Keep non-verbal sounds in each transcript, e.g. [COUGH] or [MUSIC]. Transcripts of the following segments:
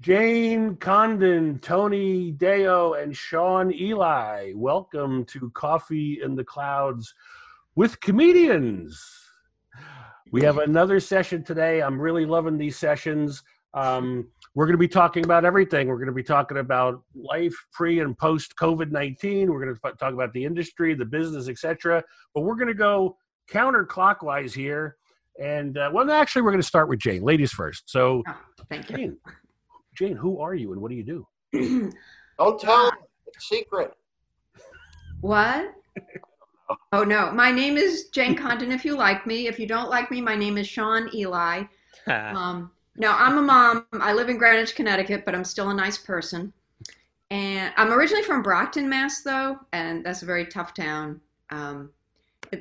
Jane Condon, Tony Deyo, and Shaun Eli. Welcome to Coffee in the Clouds with Comedians. We have another session today. I'm really loving these sessions. Um, we're going to be talking about everything. We're going to be talking about life pre and post COVID 19. We're going to talk about the industry, the business, etc. But we're going to go counterclockwise here. And uh, well, actually, we're going to start with Jane. Ladies first. So, oh, thank you. Jane, Jane, who are you and what do you do? [CLEARS THROAT] Don't tell them. It's secret. What? Oh no, my name is Jane Condon. If you like me, if you don't like me, my name is Shaun Eli. [LAUGHS] um, no, I'm a mom. I live in Greenwich, Connecticut, but I'm still a nice person. And I'm originally from Brockton, Mass, though, and that's a very tough town. Um,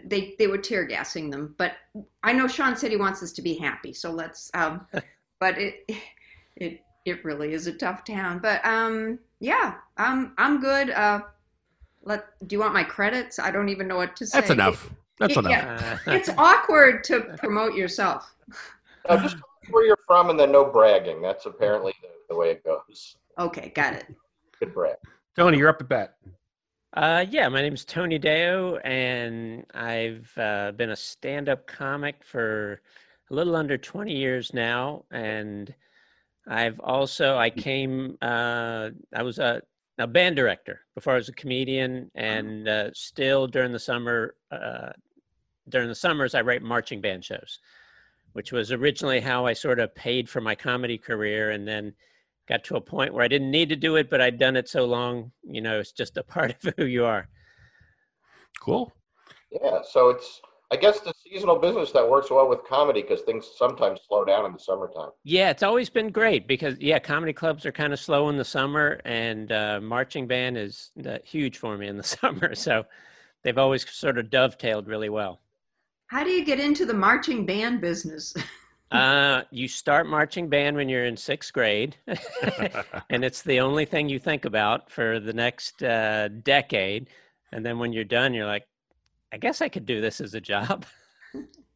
they they were tear gassing them, but I know Shaun said he wants us to be happy, so let's. Um, [LAUGHS] but it it it really is a tough town. But um, yeah, I'm I'm good. Uh, let do you want my credits? I don't even know what to say. That's enough. That's it, enough. Yeah, [LAUGHS] it's awkward to promote yourself. No, just where you're from and then no bragging. That's apparently the, the way it goes. Okay, got it. Good brag. Tony, you're up at bat. Uh, yeah, my name is Tony Deyo, and I've uh, been a stand-up comic for a little under 20 years now, and I've also I came uh, I was a, a band director before I was a comedian, and uh, still during the summer uh, during the summers I write marching band shows, which was originally how I sort of paid for my comedy career, and then got to a point where I didn't need to do it, but I'd done it so long, you know, it's just a [LAUGHS] part of who you are. Cool. Yeah, so it's I guess the seasonal business that works well with comedy because things sometimes slow down in the summertime. Yeah, it's always been great because yeah, comedy clubs are kind of slow in the summer, and uh, marching band is uh, huge for me in the [LAUGHS] summer. So they've always sort of dovetailed really well. How do you get into the marching band business? [LAUGHS] uh, you start marching band when you're in sixth grade, [LAUGHS] and it's the only thing you think about for the next uh, decade. And then when you're done, you're like, I guess I could do this as a job.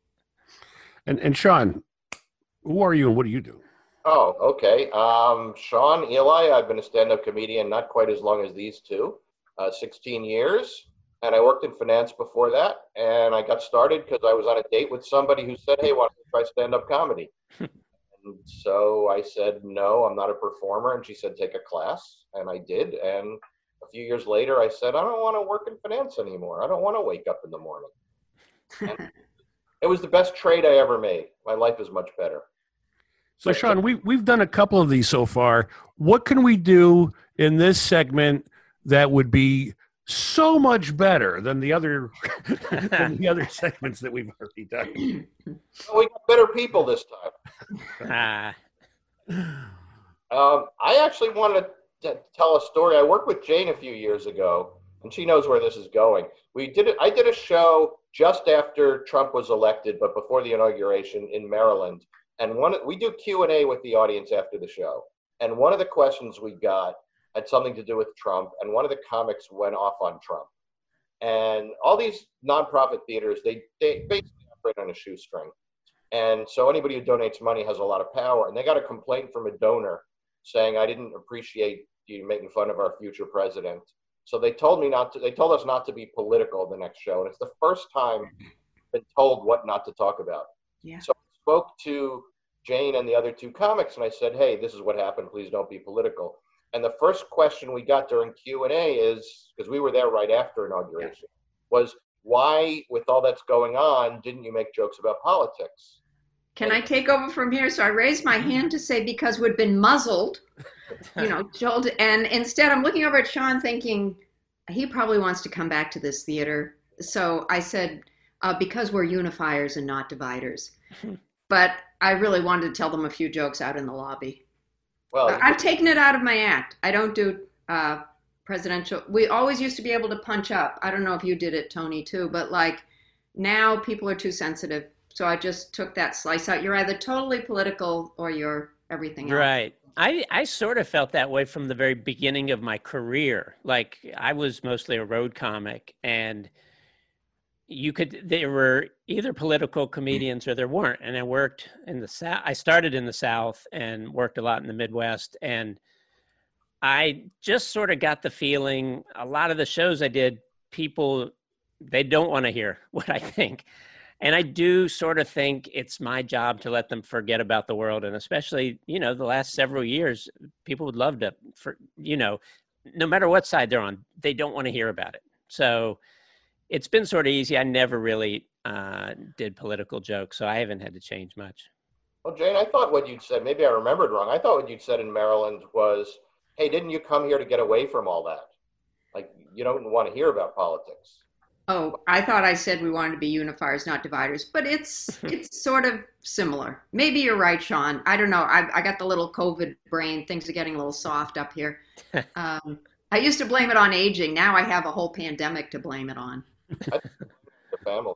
[LAUGHS] and and Shaun, who are you and what do you do? Oh, okay. Um, Shaun Eli. I've been a stand-up comedian not quite as long as these two, uh, 16 years, and I worked in finance before that. And I got started because I was on a date with somebody who said, "Hey, why don't you try stand-up comedy?" [LAUGHS] and so I said, "No, I'm not a performer." And she said, "Take a class," and I did, and a few years later, I said, I don't want to work in finance anymore. I don't want to wake up in the morning. [LAUGHS] it was the best trade I ever made. My life is much better. So, Shaun, we, we've done a couple of these so far. What can we do in this segment that would be so much better than the other [LAUGHS] than the other segments that we've already done? Well, we got better people this time. [LAUGHS] um, I actually wanted to tell a story. I worked with Jane a few years ago, and she knows where this is going. We did it. I did a show just after Trump was elected, but before the inauguration in Maryland. And one we do Q and A with the audience after the show. And one of the questions we got had something to do with Trump, and one of the comics went off on Trump. And all these nonprofit theaters, they they basically operate on a shoestring. And so anybody who donates money has a lot of power. And they got a complaint from a donor saying I didn't appreciate you making fun of our future president. So they told me not to. They told us not to be political the next show, and it's the first time I've been told what not to talk about. Yeah. So I spoke to Jane and the other two comics, and I said, "Hey, this is what happened. Please don't be political." And the first question we got during Q and A is because we were there right after inauguration yeah. was why, with all that's going on, didn't you make jokes about politics? Can I take over from here? So I raised my hand to say because we'd been muzzled, you know, [LAUGHS] told, and instead I'm looking over at Shaun thinking he probably wants to come back to this theater. So I said, uh, because we're unifiers and not dividers. but I really wanted to tell them a few jokes out in the lobby. Well, I've taken it out of my act. I don't do uh, presidential. We always used to be able to punch up. I don't know if you did it, Tony, too, but like now people are too sensitive so I just took that slice out. You're either totally political or you're everything else. Right. I, I sort of felt that way from the very beginning of my career. Like I was mostly a road comic and you could there were either political comedians or there weren't and i worked in the south i started in the south and worked a lot in the midwest and i just sort of got the feeling a lot of the shows i did people they don't want to hear [LAUGHS] what i think and i do sort of think it's my job to let them forget about the world and especially you know the last several years people would love to for you know no matter what side they're on they don't want to hear about it so it's been sort of easy. I never really uh, did political jokes, so I haven't had to change much. Well, Jane, I thought what you'd said, maybe I remembered wrong. I thought what you'd said in Maryland was, hey, didn't you come here to get away from all that? Like, you don't want to hear about politics. Oh, I thought I said we wanted to be unifiers, not dividers, but it's [LAUGHS] it's sort of similar. Maybe you're right, Shaun. I don't know. I, I got the little COVID brain. Things are getting a little soft up here. [LAUGHS] Um, I used to blame it on aging. Now I have a whole pandemic to blame it on [LAUGHS] the family.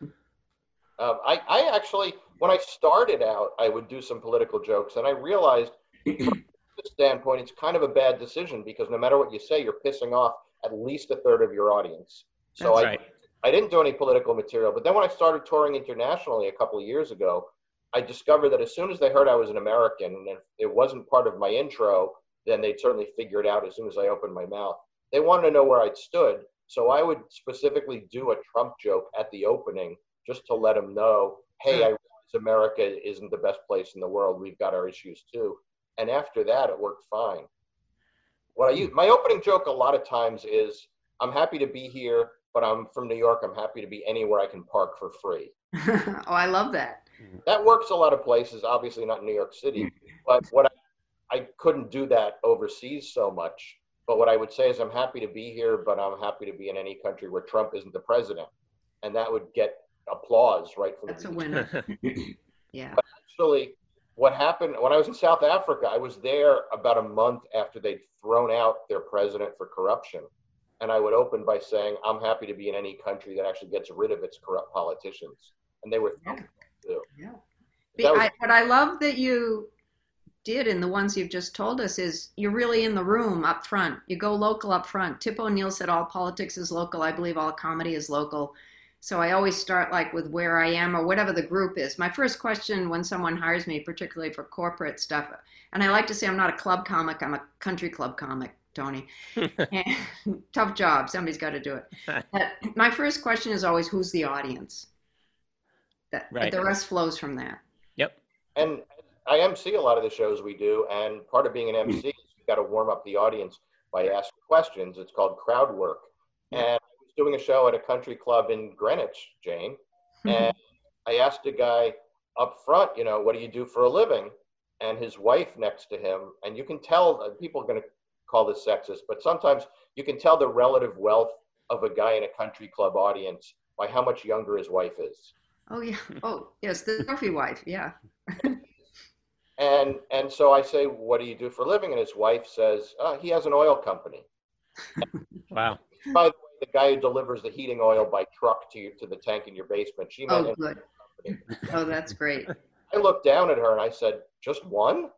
Um, I, I actually, when I started out, I would do some political jokes, and I realized, from this standpoint, it's kind of a bad decision because no matter what you say, you're pissing off at least a third of your audience. So That's I, right. I didn't do any political material. But then when I started touring internationally a couple of years ago, I discovered that as soon as they heard I was an American, and if it wasn't part of my intro, then they'd certainly figure it out as soon as I opened my mouth. They wanted to know where I'd stood. So I would specifically do a Trump joke at the opening just to let them know, hey, hmm. I realize America isn't the best place in the world. We've got our issues too. And after that, it worked fine. What I use, hmm. my opening joke a lot of times is, I'm happy to be here, but I'm from New York. I'm happy to be anywhere I can park for free. [LAUGHS] oh, I love that. Hmm. That works a lot of places, obviously not in New York City, hmm. but what I, I couldn't do that overseas so much. But what I would say is I'm happy to be here, but I'm happy to be in any country where Trump isn't the president. And that would get applause right from That's the a winner. [LAUGHS] Yeah. Actually, what happened when I was in South Africa, I was there about a month after they'd thrown out their president for corruption. And I would open by saying, I'm happy to be in any country that actually gets rid of its corrupt politicians. And they were Yeah. too. Yeah. Was- I, what I love that you did in the ones you've just told us is you're really in the room up front. You go local up front. Tip O'Neill said all politics is local. I believe all comedy is local. So I always start like with where I am or whatever the group is. My first question when someone hires me, particularly for corporate stuff, and I like to say I'm not a club comic, I'm a country club comic, Tony. [LAUGHS] And- tough job. Somebody's got to do it. [LAUGHS] But my first question is always who's the audience? That Right. the rest flows from that. Yep. And I MC a lot of the shows we do, and part of being an MC is you've got to warm up the audience by asking questions. It's called crowd work. And I was doing a show at a country club in Greenwich, Jane, [LAUGHS] and I asked a guy up front, you know, what do you do for a living? And his wife next to him, and you can tell uh, people are going to call this sexist, but sometimes you can tell the relative wealth of a guy in a country club audience by how much younger his wife is. Oh yeah. [LAUGHS] Oh yes, the trophy wife. Yeah. [LAUGHS] And and so I say, what do you do for a living? And his wife says, oh, he has an oil company. Wow. By the way, the guy who delivers the heating oil by truck to you to the tank in your basement. She Oh good. Oh, that's great. [LAUGHS] I looked down at her and I said, just one?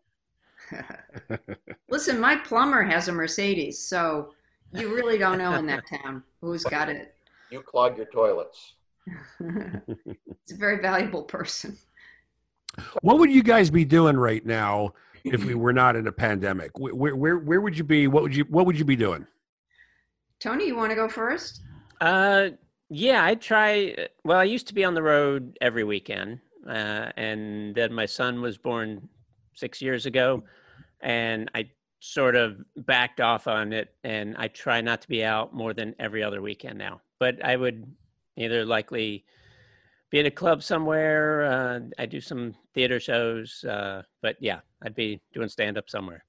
[LAUGHS] Listen, my plumber has a Mercedes, so you really don't know in that town who's got it. You clog your toilets. [LAUGHS] it's a very valuable person. What would you guys be doing right now if we were not in a pandemic? Where, where, where, where would you be? What would you, what would you be doing? Tony, you want to go first? Uh, yeah, I try. Well, I used to be on the road every weekend, uh, and then my son was born six years ago, and I sort of backed off on it, and I try not to be out more than every other weekend now. But I would either likely be at a club somewhere. Uh, I do some theater shows, uh, but yeah, I'd be doing stand up somewhere.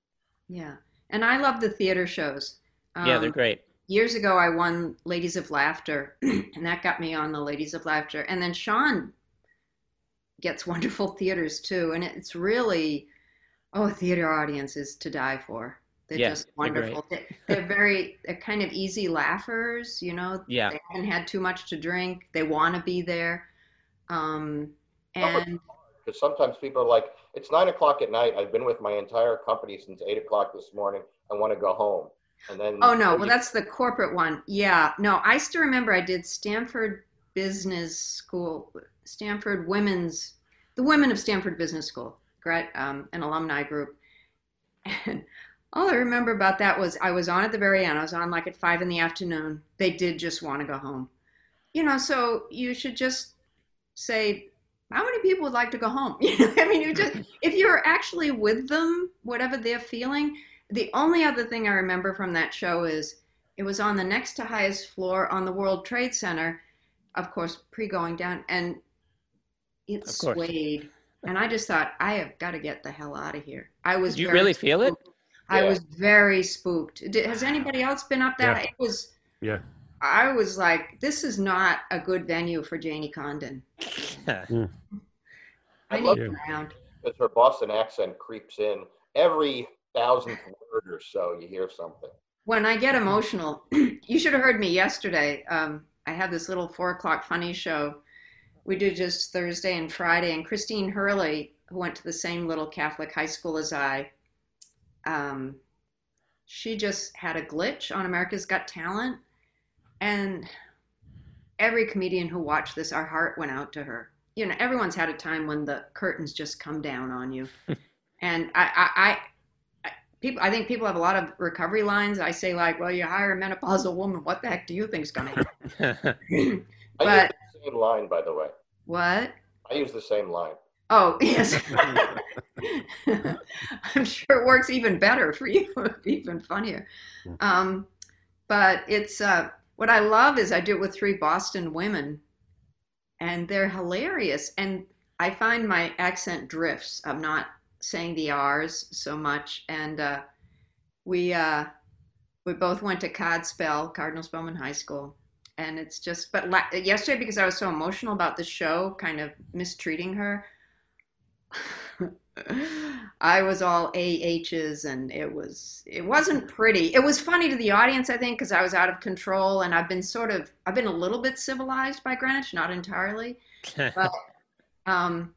Yeah. And I love the theater shows. yeah, they're Um, great. Years ago I won Ladies of Laughter, [CLEARS THROAT] and that got me on the Ladies of Laughter. And then Shaun gets wonderful theaters too, and it's really oh, theater audiences to die for. They're Yeah, just they're wonderful. They, they're very they're kind of easy laughers, you know. Yeah. They haven't had too much to drink. They want to be there. Um, and Because sometimes people are like, it's nine o'clock at night. I've been with my entire company since eight o'clock this morning. I want to go home. Then Oh no, well that's the corporate one. Yeah, no, I still remember I did Stanford Business School, Stanford Women's, the Women of Stanford Business School, um, an alumni group, and all I remember about that was I was on at the very end. I was on like at five in the afternoon. They did just want to go home, you know. So you should just say, how many people would like to go home? [LAUGHS] You know, I mean, you just if you're actually with them, whatever they're feeling. The only other thing I remember from that show is it was on the next to highest floor on the World Trade Center, of course, pre going down, and it swayed. And I just thought, I have got to get the hell out of here. I was. Did you very really feel it? spooked. I Yeah. was very spooked. Did, has anybody else been up that? Yeah. It was. Yeah. I was like, this is not a good venue for Janie Condon. [LAUGHS] Hmm. I I need love her around. because her Boston accent creeps in every thousandth word or so. You hear something. When I get emotional, [CLEARS THROAT] you should have heard me yesterday. Um, I had this little four o'clock funny show. We do just Thursday and Friday, and Christine Hurley, who went to the same little Catholic high school as I, um, she just had a glitch on America's Got Talent, and every comedian who watched this, our heart went out to her. You know, everyone's had a time when the curtains just come down on you, [LAUGHS] and I, I, I people i think people have a lot of recovery lines. I say like well you hire a menopausal woman what the heck do you think's going to happen? [LAUGHS] I But- use the same line, by the way. what? I use the same line. oh [LAUGHS] yes. I'm sure it works even better for you [LAUGHS] even funnier. Um, but it's uh, what i love is i do it with three boston women and they're hilarious and i find my accent drifts i'm not saying the r's so much and uh, we uh, we both went to Codspell, Cardinal Spellman High School, and it's just. But la- yesterday, because I was so emotional about the show, kind of mistreating her, [LAUGHS] I was all AHs, and it was it wasn't pretty. It was funny to the audience, I think, because I was out of control, and I've been sort of I've been a little bit civilized by Greenwich, not entirely, [LAUGHS] but um,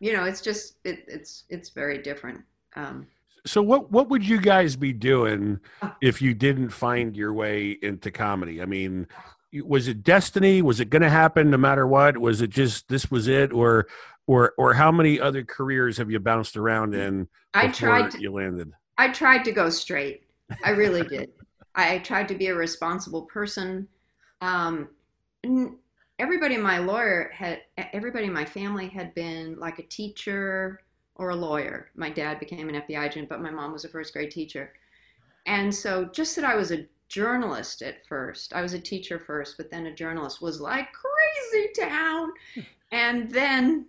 you know, it's just it, it's it's very different. Um, So what what would you guys be doing if you didn't find your way into comedy? I mean, was it destiny? Was it going to happen no matter what? Was it just this was it, or or or how many other careers have you bounced around in I tried to, you landed? I tried to go straight. I really did. [LAUGHS] I tried to be a responsible person. Um, n- everybody in my lawyer had, everybody in my family had been like a teacher or a lawyer. My dad became an FBI agent, but my mom was a first grade teacher. And so just that I was a journalist at first, I was a teacher first, but then a journalist was like crazy town. Hmm. And then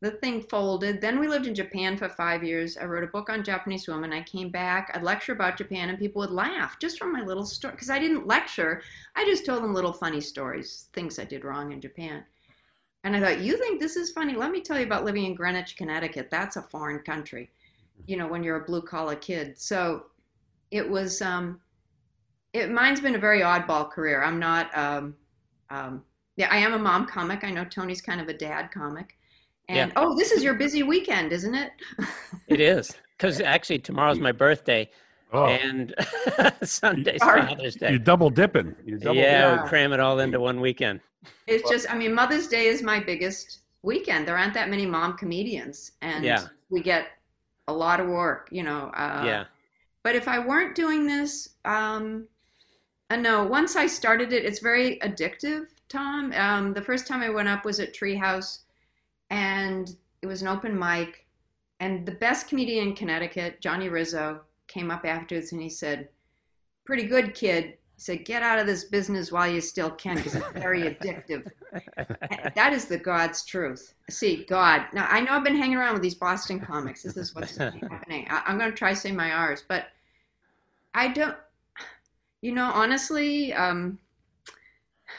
the thing folded. Then we lived in Japan for five years. I wrote a book on Japanese women. I came back. I'd lecture about Japan, and people would laugh just from my little story. Because I didn't lecture, I just told them little funny stories, things I did wrong in Japan. And I thought, you think this is funny? Let me tell you about living in Greenwich, Connecticut. That's a foreign country, you know, when you're a blue collar kid. So it was, um, it, mine's been a very oddball career. I'm not, um, um, yeah, I am a mom comic. I know Tony's kind of a dad comic. And Yeah. oh, this is your busy weekend, isn't it? it is [LAUGHS] because actually tomorrow's my birthday Oh, and [LAUGHS] Sunday's Sorry. Father's you're double dipping. You're double Yeah, dipping. cram it all into one weekend. It's just, I mean, Mother's Day is my biggest weekend. There aren't that many mom comedians, and Yeah. we get a lot of work, you know. Uh, yeah. But if I weren't doing this, um, uh, no, once I started it, it's very addictive, Tom. Um, the first time I went up was at Treehouse, and it was an open mic. And the best comedian in Connecticut, Johnny Rizzo, came up afterwards and he said, Pretty good, kid. He said, Get out of this business while you still can because it's very addictive. [LAUGHS] That is the God's truth. See, God. Now, I know I've been hanging around with these Boston comics. This is what's [LAUGHS] happening. I, I'm going to try to say my R's, but I don't, you know, honestly, um,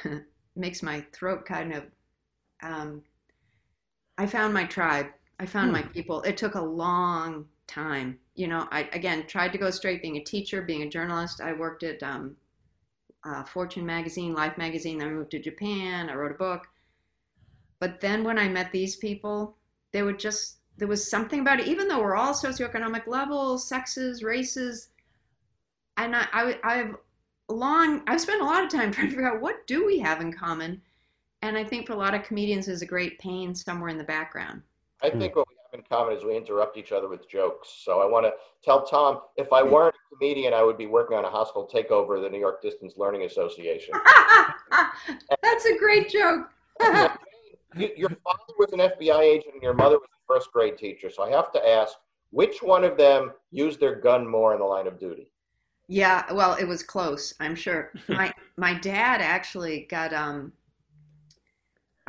[LAUGHS] makes my throat kind of, um, I found my tribe. I found my people. It took a long time. You know, I, again, tried to go straight being a teacher, being a journalist. I worked at um, uh, Fortune magazine, Life magazine. Then I moved to Japan. I wrote a book. But then when I met these people, they were just, there was something about it, even though we're all socioeconomic levels, sexes, races, and I, I I've long I've spent a lot of time [LAUGHS] trying to figure out what do we have in common, and I think for a lot of comedians there's a great pain somewhere in the background. I think what we have in common is we interrupt each other with jokes. So I want to tell Tom if I weren't a comedian, I would be working on a hostile takeover of the New York Distance Learning Association. [LAUGHS] That's a great joke. [LAUGHS] Your father was an FBI agent and your mother was a first grade teacher. So I have to ask which one of them used their gun more in the line of duty? Yeah, well, it was close, I'm sure. [LAUGHS] My my dad actually got um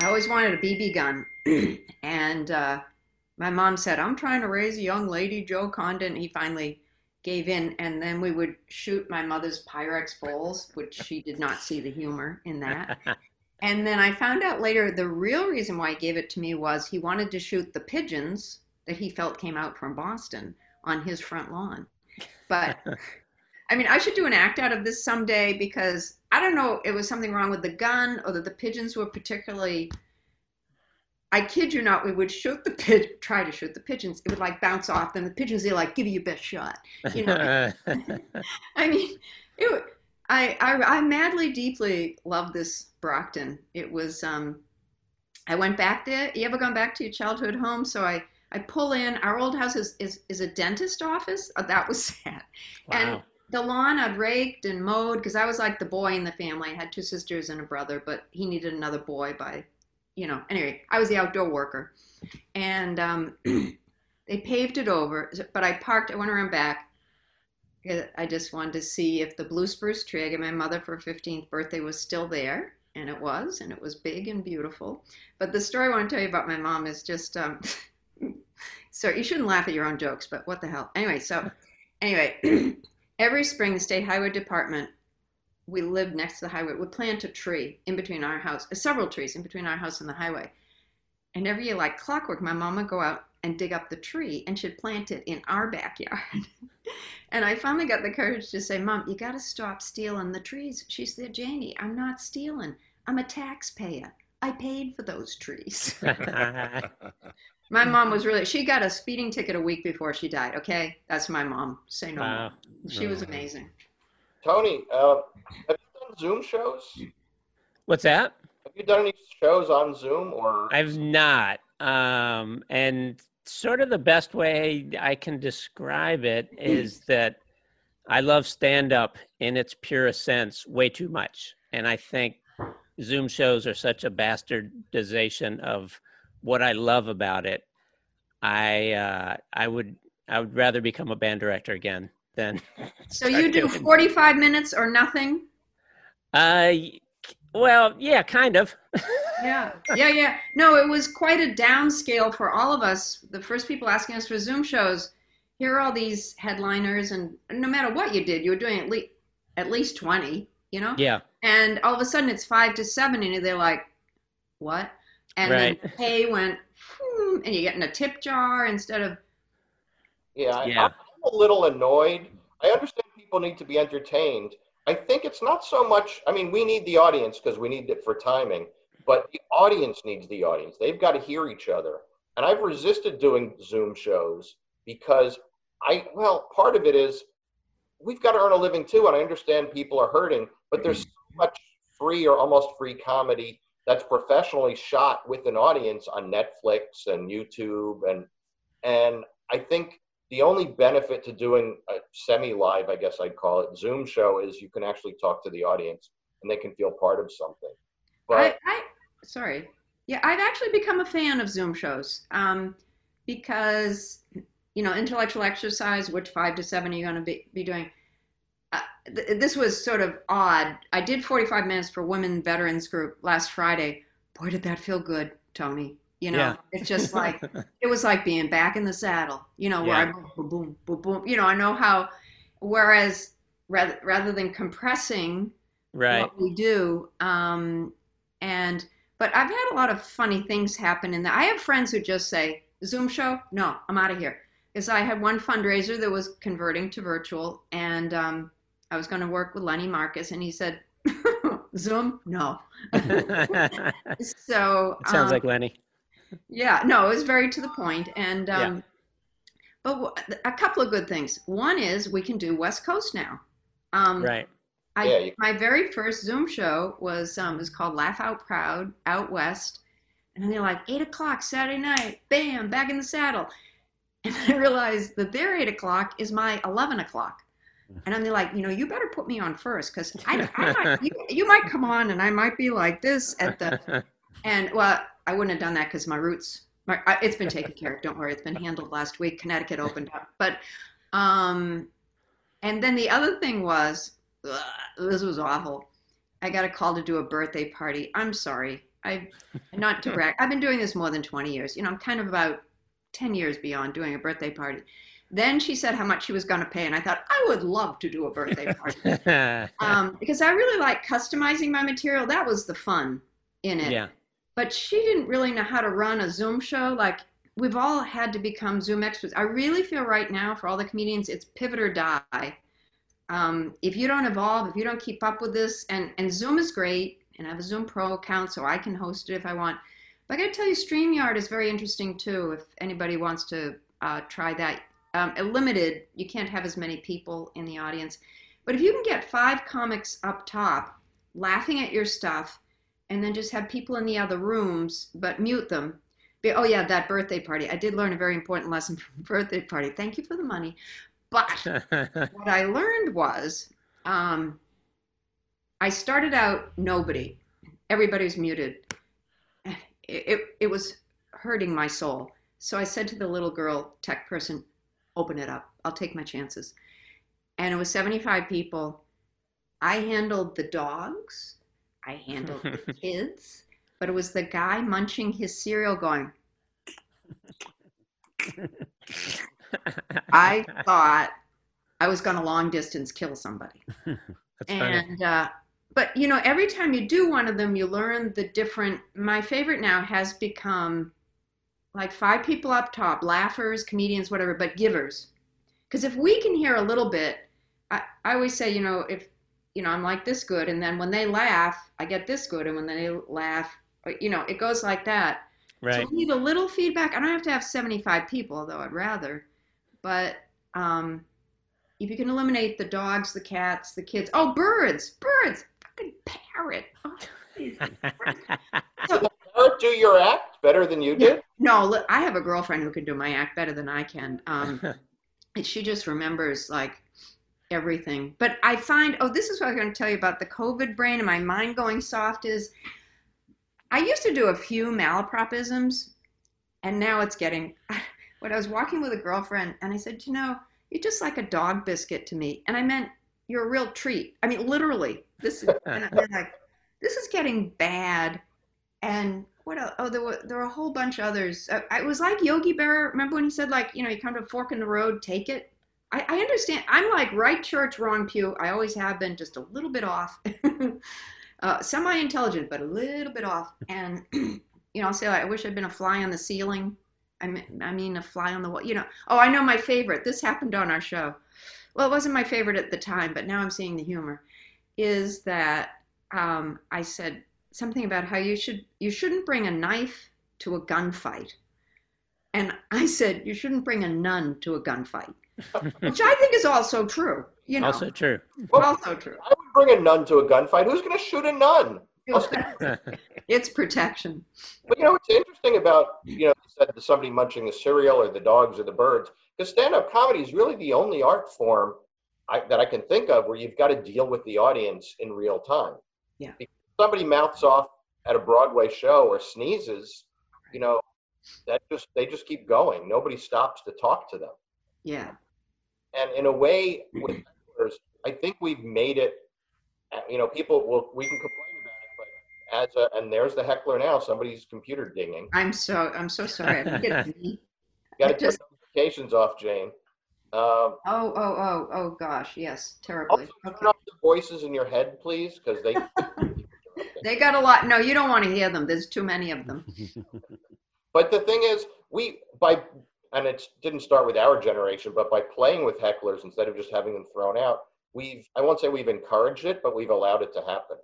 I always wanted a BB gun [CLEARS THROAT] and uh my mom said, "I'm trying to raise a young lady, Joe Condon." He finally gave in and then we would shoot my mother's Pyrex bowls, which she did not see the humor in that. [LAUGHS] And then I found out later the real reason why he gave it to me was he wanted to shoot the pigeons that he felt came out from Boston on his front lawn. But [LAUGHS] I mean, I should do an act out of this someday because don't know, it was something wrong with the gun or that the pigeons were particularly. I kid you not, we would shoot the pig, [LAUGHS] try to shoot the pigeons. It would like bounce off them. The pigeons, they're like, give you your best shot. You know, [LAUGHS] I mean, it, I, I, I madly, deeply love this Brockton. It was, um, I went back there. You ever gone back to your childhood home? So I, I pull in. Our old house is, is, is a dentist office. Oh, that was [LAUGHS] sad. And wow. The lawn I'd raked and mowed because I was like the boy in the family. I had two sisters and a brother, but he needed another boy by, you know, anyway, I was the outdoor worker. And um, [CLEARS THROAT] they paved it over, but I parked, I went around back. Uh, I just wanted to see if the blue spruce tree I gave my mother for her 15th birthday was still there. And it was, and it was big and beautiful. But the story I want to tell you about my mom is just, um, [LAUGHS] so you shouldn't laugh at your own jokes, but what the hell? Anyway, so anyway, [CLEARS THROAT] every spring the state highway department we lived next to the highway would plant a tree in between our house uh, several trees in between our house and the highway. And every year like clockwork my mom would go out and dig up the tree and she'd plant it in our backyard. [LAUGHS] And i finally got the courage to say mom you got to stop stealing the trees. She said janie i'm not stealing. I'm a taxpayer. I paid for those trees [LAUGHS] [LAUGHS] my mom was really she got a speeding ticket a week before she died okay that's my mom say no more wow. she was amazing Tony, uh, have you done Zoom shows? What's that? Have you done any shows on Zoom or? I've not. Um, and sort of the best way I can describe it is [CLEARS THROAT] that I love stand up in its purest sense way too much. And I think Zoom shows are such a bastardization of what I love about it. I uh, I would I would rather become a band director again than [LAUGHS] So you do 45 minutes or nothing? Uh, well, yeah, kind of. [LAUGHS] Yeah. Yeah, yeah. No, it was quite a downscale for all of us. The first people asking us for Zoom shows, here are all these headliners, and no matter what you did, you were doing at least at least 20, you know? yeah, And all of a sudden it's five to seven, and they're like, what? And Right. [LAUGHS] then pay went, hmm, and you get in a tip jar instead of, Yeah, I- Yeah. I'm a little annoyed. I understand people need to be entertained. I think it's not so much. I mean, we need the audience because we need it for timing, but the audience needs the audience. They've got to hear each other. And I've resisted doing Zoom shows because I, well, part of it is we've got to earn a living too. And I understand people are hurting, but there's so much free or almost free comedy that's professionally shot with an audience on Netflix and YouTube and and I think the only benefit to doing a semi-live, I guess I'd call it, Zoom show is you can actually talk to the audience and they can feel part of something. But I, I, sorry. Yeah, I've actually become a fan of Zoom shows um, because, you know, intellectual exercise, which five to seven are you going to be, be doing? Th- this was sort of odd. I did 45 minutes for Women Veterans Group last Friday. Boy, did that feel good, Tony. You know, Yeah. it's just [LAUGHS] like, it was like being back in the saddle, you know, where I Yeah. boom, boom, boom, boom, boom. You know, I know how, whereas rather, rather than compressing, right. what we do. Um, and but I've had a lot of funny things happen in that. I have friends who just say, "Zoom show? No, I'm out of here." Because I had one fundraiser that was converting to virtual, and um, I was going to work with Lenny Marcus, and he said, [LAUGHS] "Zoom? No." [LAUGHS] it So sounds um, like Lenny. yeah, no, it was very to the point, and um, Yeah. but w- a couple of good things. One is we can do West Coast now. Um, Right. I, Yeah, you- my very first Zoom show was um, was called Laugh Out Proud Out West, and they're like eight o'clock Saturday night, bam, back in the saddle, [LAUGHS] and I realized that their eight o'clock is my eleven o'clock, [LAUGHS] and I'm like, you know, you better put me on first because I, I might, you, [LAUGHS] you might come on and I might be like this at the [LAUGHS] and well, I wouldn't have done that because my roots. My, it's been taken care of. Don't worry, it's been handled last week. Connecticut opened up, but um, and then the other thing was ugh, this was awful. I got a call to do a birthday party. I'm sorry. I not to brag. I've been doing this more than 20 years. You know, I'm kind of about 10 years beyond doing a birthday party. Then she said how much she was going to pay, and I thought I would love to do a birthday [LAUGHS] party um, because I really like customizing my material. That was the fun in it yeah. but she didn't really know how to run a Zoom show. Like we've all had to become Zoom experts. I really feel right now for all the comedians, it's pivot or die. Um, if you don't evolve, if you don't keep up with this, and and Zoom is great, and I have a Zoom Pro account, so I can host it if I want. But I got to tell you, Streamyard is very interesting too. If anybody wants to uh, try that, um, limited, you can't have as many people in the audience. But if you can get five comics up top laughing at your stuff and then just have people in the other rooms, but mute them. Be- Oh yeah, that birthday party. I did learn a very important lesson [LAUGHS] from birthday party. Thank you for the money. But [LAUGHS] what I learned was, um, I started out nobody. Everybody's muted. It, it it was hurting my soul. So I said to the little girl tech person, "Open it up. I'll take my chances." And it was 75 people. I handled the dogs. I handled the [LAUGHS] kids, but it was the guy munching his cereal going, [LAUGHS] I thought I was going to long distance kill somebody. [LAUGHS] And, uh, but you know, every time you do one of them, you learn the different. My favorite now has become like five people up top, laughers, comedians, whatever, but givers. Because if we can hear a little bit, I, I always say, you know, if you know, I'm like this good, and then when they laugh, I get this good, and when they laugh, you know, it goes like that. Right. So we need a little feedback. I don't have to have 75 people, though I'd rather. But um, if you can eliminate the dogs, the cats, the kids. Oh, birds, birds, fucking parrot. [LAUGHS] Oh, please. Do your act better than you did? no, look, I have a girlfriend who can do my act better than I can. Um, [LAUGHS] and she just remembers like everything. But I find, oh, this is what I'm going to tell you about the COVID brain and my mind going soft is I used to do a few malapropisms and now it's getting, [LAUGHS] when I was walking with a girlfriend and I said, you know, you're just like a dog biscuit to me. And I meant, you're a real treat. I mean, literally, this is, and I'm like, this is getting bad. And what else? Oh, there were, there were a whole bunch of others. Uh, it was like Yogi Berra. Remember when he said, like, you know, you come to a fork in the road, take it? I, I understand. I'm like right church, wrong pew. I always have been just a little bit off. [LAUGHS] uh, Semi intelligent, but a little bit off. And, [CLEARS THROAT] you know, I'll say, like, I wish I'd been a fly on the ceiling. I mean, I mean, a fly on the wall. You know, oh, I know my favorite. This happened on our show. Well, it wasn't my favorite at the time, but now I'm seeing the humor. Is that um, I said something about how you should you shouldn't bring a knife to a gunfight, and I [LAUGHS] said you shouldn't bring a nun to a gunfight, [LAUGHS] which I think is also true. You know, Also true. Well, also true. I would bring a nun to a gunfight. Who's going to shoot a nun? [LAUGHS] it's protection. But you know, what's interesting about, you know, you said somebody munching the cereal or the dogs or the birds, because stand up comedy is really the only art form I, that I can think of where you've got to deal with the audience in real time. Yeah. If somebody mouths off at a Broadway show or sneezes, you know, that just they just keep going. Nobody stops to talk to them. Yeah. And in a way, with hecklers, I think we've made it. uh, You know, people will we can complain about it, but as a and there's the heckler now. Somebody's computer dinging. I'm so I'm so sorry. I think it's me. You got to turn notifications off, Jane. Um, Oh oh oh oh gosh, yes, terribly. also, turn Okay. off the voices in your head, please, because they. [LAUGHS] They got a lot. No, you don't want to hear them. There's too many of them. [LAUGHS] but the thing is, we by and it didn't start with our generation, but by playing with hecklers instead of just having them thrown out, we've I won't say we've encouraged it, but we've allowed it to happen.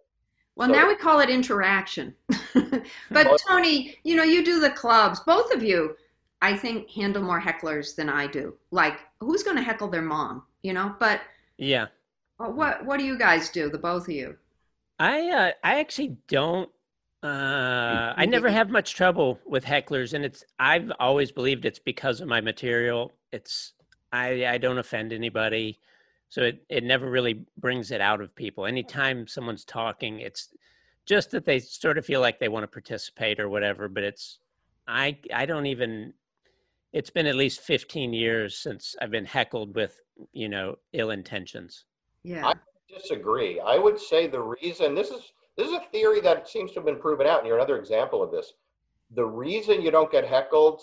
Well, So- now we call it interaction. [LAUGHS] but Well- Tony, you know, you do the clubs. Both of you, I think, handle more hecklers than I do. Like, who's going to heckle their mom? You know, but yeah. Well, what What do you guys do? The both of you? I uh, I actually don't. Uh, I never have much trouble with hecklers, and it's I've always believed it's because of my material. It's I I don't offend anybody, so it it never really brings it out of people. Anytime someone's talking, it's just that they sort of feel like they want to participate or whatever. But it's I I don't even. It's been at least fifteen years since I've been heckled with you know ill intentions. Yeah. I disagree. I would say the reason this is this is a theory that seems to have been proven out, and you're another example of this. The reason you don't get heckled,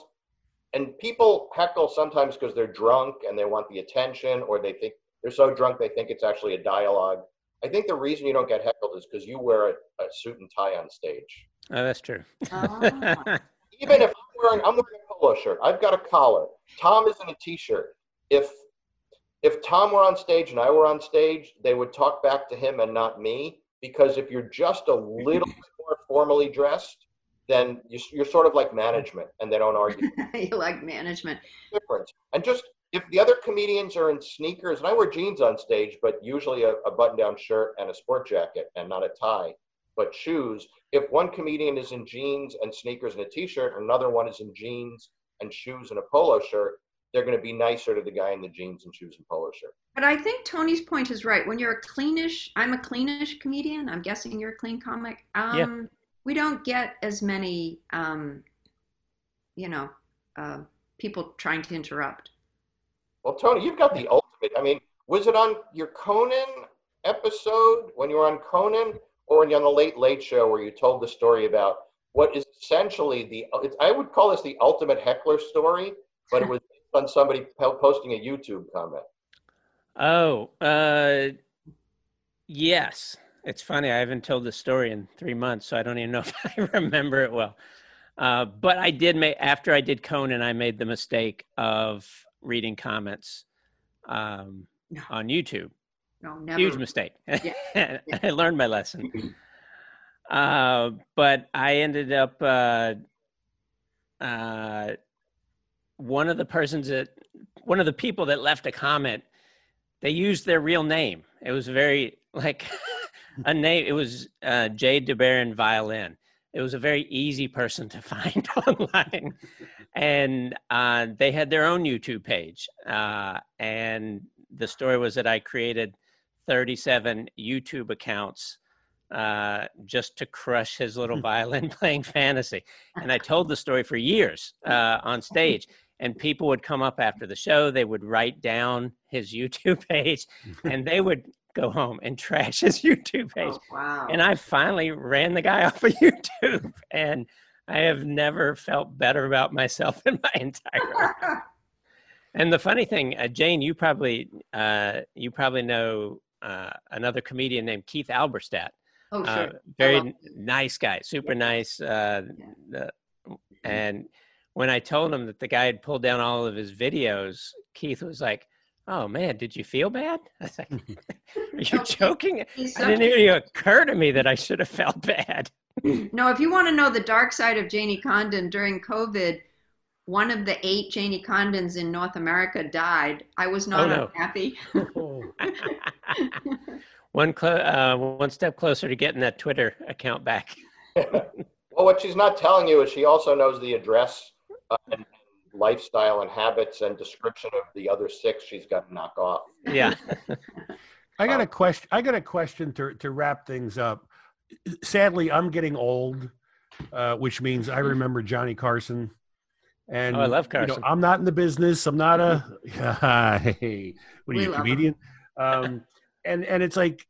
and people heckle sometimes because they're drunk and they want the attention, or they think they're so drunk they think it's actually a dialogue. I think the reason you don't get heckled is because you wear a, a, suit and tie on stage. Oh, that's true. Ah. [LAUGHS] Even if I'm wearing, I'm wearing a polo shirt, I've got a collar. Tom is in a t-shirt. If if Tom were on stage and I were on stage, they would talk back to him and not me because if you're just a little [LAUGHS] more formally dressed, then you're sort of like management and they don't argue. [LAUGHS] you like management. Difference. And just if the other comedians are in sneakers, and I wear jeans on stage, but usually a, a button down shirt and a sport jacket and not a tie, but shoes. If one comedian is in jeans and sneakers and a t shirt, another one is in jeans and shoes and a polo shirt, they're going to be nicer to the guy in the jeans and shoes and polo shirt. But I think Tony's point is right. When you're a cleanish, I'm a cleanish comedian. I'm guessing you're a clean comic. Um, Yeah. We don't get as many, um, you know, uh, people trying to interrupt. Well, Tony, you've got the ultimate. I mean, was it on your Conan episode when you were on Conan, or when you're on the Late Late Show where you told the story about what is essentially the? It's, I would call this the ultimate heckler story, but it was based on somebody posting a YouTube comment. Oh, uh, yes. It's funny. I haven't told the story in three months, so I don't even know [LAUGHS] if I remember it well. Uh, but I did make after I did Conan, I made the mistake of reading comments um, No. on YouTube. No, never. Huge mistake. [LAUGHS] Yeah. I learned my lesson. Uh, but I ended up uh, uh, one of the persons that one of the people that left a comment. They used their real name. It was very [LAUGHS] like a name. It was uh, Jade DeBaron Violin. It was a very easy person to [LAUGHS] find [LAUGHS] online, and uh, they had their own YouTube page. Uh, and the story was that I created 37 YouTube accounts uh, just to crush his little violin playing fantasy. And I told the story for years uh, on stage. And people would come up after the show, they would write down his YouTube [LAUGHS] page, and they would go home and trash his YouTube page. Oh, wow. And I finally ran the guy [LAUGHS] off of YouTube. And I have never felt better about myself [LAUGHS] in my entire life. And the funny thing, uh, Jane, you probably uh, you probably know uh, another comedian named Keith Alberstadt. oh, Uh, sure. very nice guy, super nice. Uh, Yeah. the, and when I told him that the guy had pulled down all of his videos, Keith was like, "Oh man, did you feel bad?" [LAUGHS] I was like, [LAUGHS] "Are you joking?" He's It didn't even occur to me that I should have felt bad. [LAUGHS] No, if you want to know the dark side of Janie Condon during COVID, one of the eight Janie Condons in North America died. I was not Oh, no. unhappy. one clo- uh, one step closer to getting that Twitter account back. Well, what she's not telling you is she also knows the address uh, and lifestyle and habits and description of the other six she's got to knock off. Yeah. [LAUGHS] I got a question. I got a question to to wrap things up. Sadly, I'm getting old, uh, which means I remember Johnny Carson. And Oh, I love You know, Carson. I'm not in the business. I'm not a [LAUGHS] hey, what are you, a comedian? Um, and and it's like,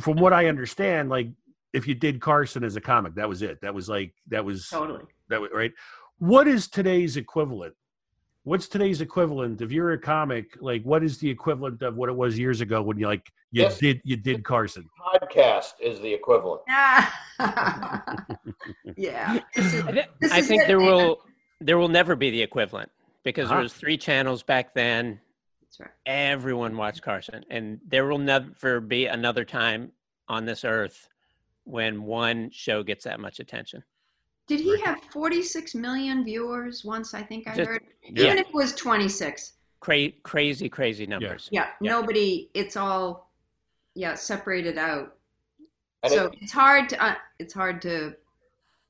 from what I understand, like if you did Carson as a comic, that was it. That was like that was totally. that was right. What is today's equivalent? What's today's equivalent? If you're a comic, like what is the equivalent of what it was years ago when you like you Yes. did you did Carson? Podcast is the equivalent. Ah. [LAUGHS] yeah. This is- I, This I think it, there man. will there will never be the equivalent because Uh-huh. there was three channels back then. That's right. Everyone watched Carson, and there will never be another time on this earth when one show gets that much attention. Did he have 46 million viewers once? I think I Just- heard. Yeah, Even if it was 26. Cra- crazy, crazy numbers. Yeah, Yeah. nobody. It's all yeah separated out. And so it, it's hard to uh, it's hard to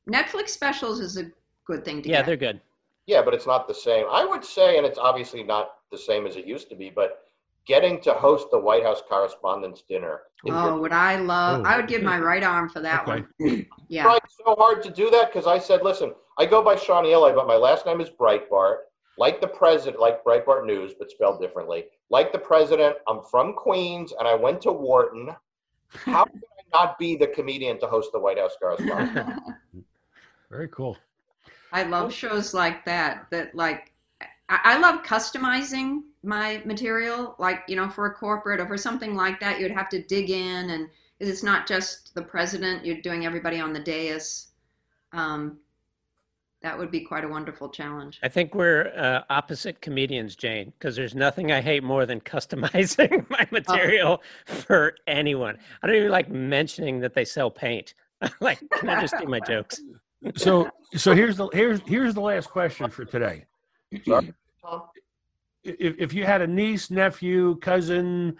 Netflix specials is a good thing to Yeah, get. they're good. yeah, but it's not the same. I would say, and it's obviously not the same as it used to be, but getting to host the White House Correspondents' Dinner. Oh, your- would I love? Oh. I would give my oh. right arm for that Okay. one. [CLEARS THROAT] Yeah. tried so hard to do that because I said, listen, I go by Shaun Eli, but my last name is Breitbart. Like the president, like Breitbart News, but spelled differently. Like the president, I'm from Queens and I went to Wharton. How [LAUGHS] can I not be the comedian to host the White House correspondent? [LAUGHS] Very cool. I love shows like that. That like, I, I love customizing my material. Like you know, for a corporate or for something like that, you'd have to dig in, and it's not just the president. You're doing everybody on the dais. Um, that would be quite a wonderful challenge. I think we're uh, opposite comedians, Jane, because there's nothing I hate more than [LAUGHS] customizing my material for anyone. I don't even like mentioning that they sell paint. [LAUGHS] like, can I just do my jokes? So so here's the here's here's the last question for today. Sorry, Tom? If if you had a niece, nephew, cousin,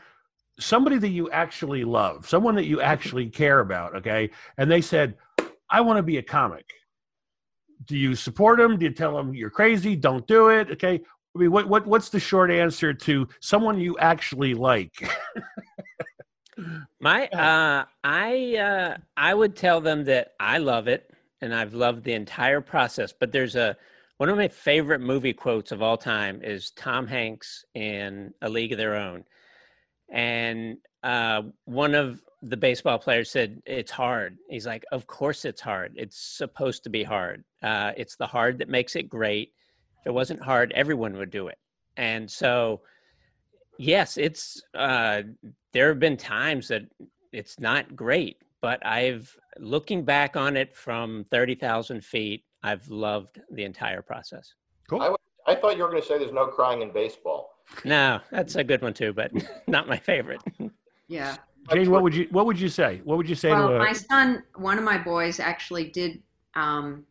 somebody that you actually love, someone that you actually care about, okay, and they said, "I want to be a comic." Do you support them? Do you tell them you're crazy? Don't do it. Okay. I mean, what what what's the short answer to someone you actually like? [LAUGHS] My, uh, I, uh, I would tell them that I love it and I've loved the entire process. But there's a one of my favorite movie quotes of all time is Tom Hanks in A League of Their Own, and uh, one of the baseball players said it's hard. He's like, of course it's hard. It's supposed to be hard. Uh, it's the hard that makes it great. If it wasn't hard, everyone would do it. And so, yes, it's uh, there have been times that it's not great, but I've looking back on it from thirty thousand feet, I've loved the entire process. Cool. I thought you were going to say there's no crying in baseball. No, that's a good one too, but [LAUGHS] not my favorite. Yeah. Jane, what would you what would you say? What would you say Well, to a my son, one of my boys actually did. Um,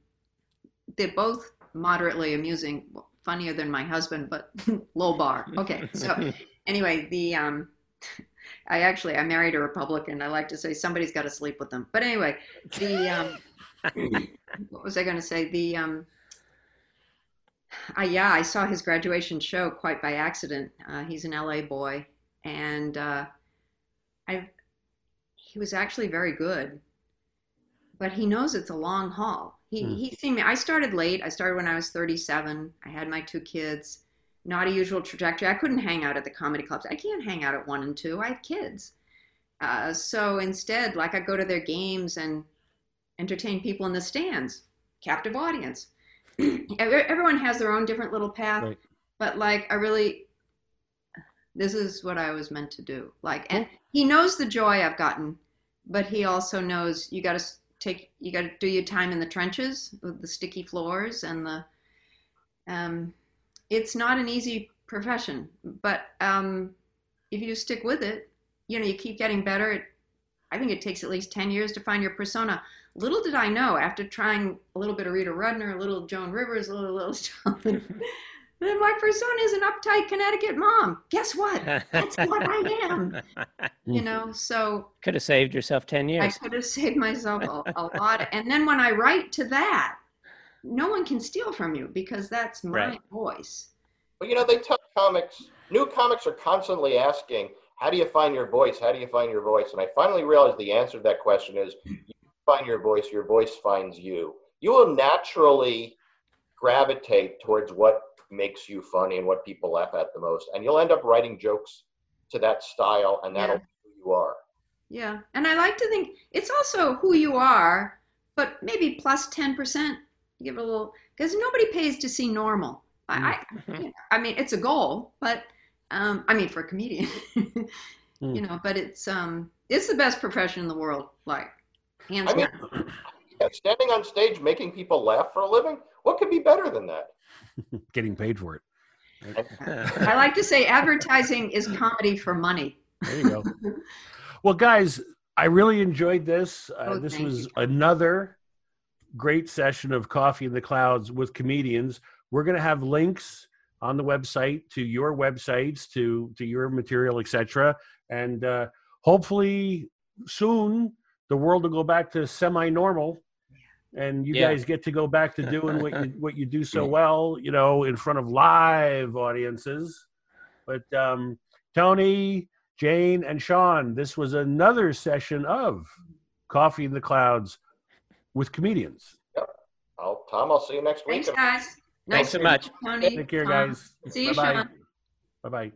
they're both moderately amusing, funnier than my husband, but [LAUGHS] low bar. Okay, so [LAUGHS] anyway, the um, I actually I married a Republican. I like to say somebody's got to sleep with them. But anyway, the um, what was I going to say? The um, I, yeah, I saw his graduation show quite by accident. Uh, he's an LA boy, and uh, I he was actually very good, but he knows it's a long haul. He he's seen me. I started late. I started when I was 37. I had my two kids. Not a usual trajectory. I couldn't hang out at the comedy clubs. I can't hang out at one and two. I have kids. Uh, so instead, like I go to their games and entertain people in the stands, captive audience. [CLEARS THROAT] Everyone has their own different little path, Right. but like I really, this is what I was meant to do. Like, and he knows the joy I've gotten, but he also knows you got to take, you got to do your time in the trenches with the sticky floors and the. Um, it's not an easy profession, but um, if you stick with it, you know, you keep getting better. It, I think it takes at least 10 years to find your persona. Little did I know after trying a little bit of Rita Rudner, a little Joan Rivers, a little, little stuff, [LAUGHS] that my persona is an uptight Connecticut mom. Guess what? That's what I am. [LAUGHS] You know, so Could have saved yourself 10 years. I could have saved myself a, a lot. And then when I write to that, no one can steal from you because that's my Right. voice. But you know, they tell comics, new comics are constantly asking, how do you find your voice? How do you find your voice? And I finally realized the answer to that question is you find your voice, your voice finds you. You will naturally gravitate towards what makes you funny and what people laugh at the most. And you'll end up writing jokes to that style, and that'll Yeah. be who you are. Yeah. And I like to think it's also who you are, but maybe plus 10%. Give it a little, because nobody pays to see normal. I, I, you know, I mean, it's a goal, but um, I mean, for a comedian, [LAUGHS] you know, but it's um, it's the best profession in the world, like hands I mean, down. [CLEARS THROAT] yeah, standing on stage making people laugh for a living, what could be better than that? [LAUGHS] getting paid for it? I like to say advertising is comedy for money. There you go. [LAUGHS] well, guys, I really enjoyed this. Uh, Oh, this was you. another great session of Coffee in the Clouds with comedians. We're going to have links on the website to your websites, to to your material, etc. And uh, hopefully soon the world will go back to semi-normal and you Yeah. guys get to go back to doing what you [LAUGHS] what you do so well you know in front of live audiences but um tony jane and shaun this was another session of coffee in the clouds with comedians I'll, Tom, I'll see you next week. Thanks, guys. Thanks so much. Tony. take care Tom. guys See you, Bye-bye. Shaun. bye-bye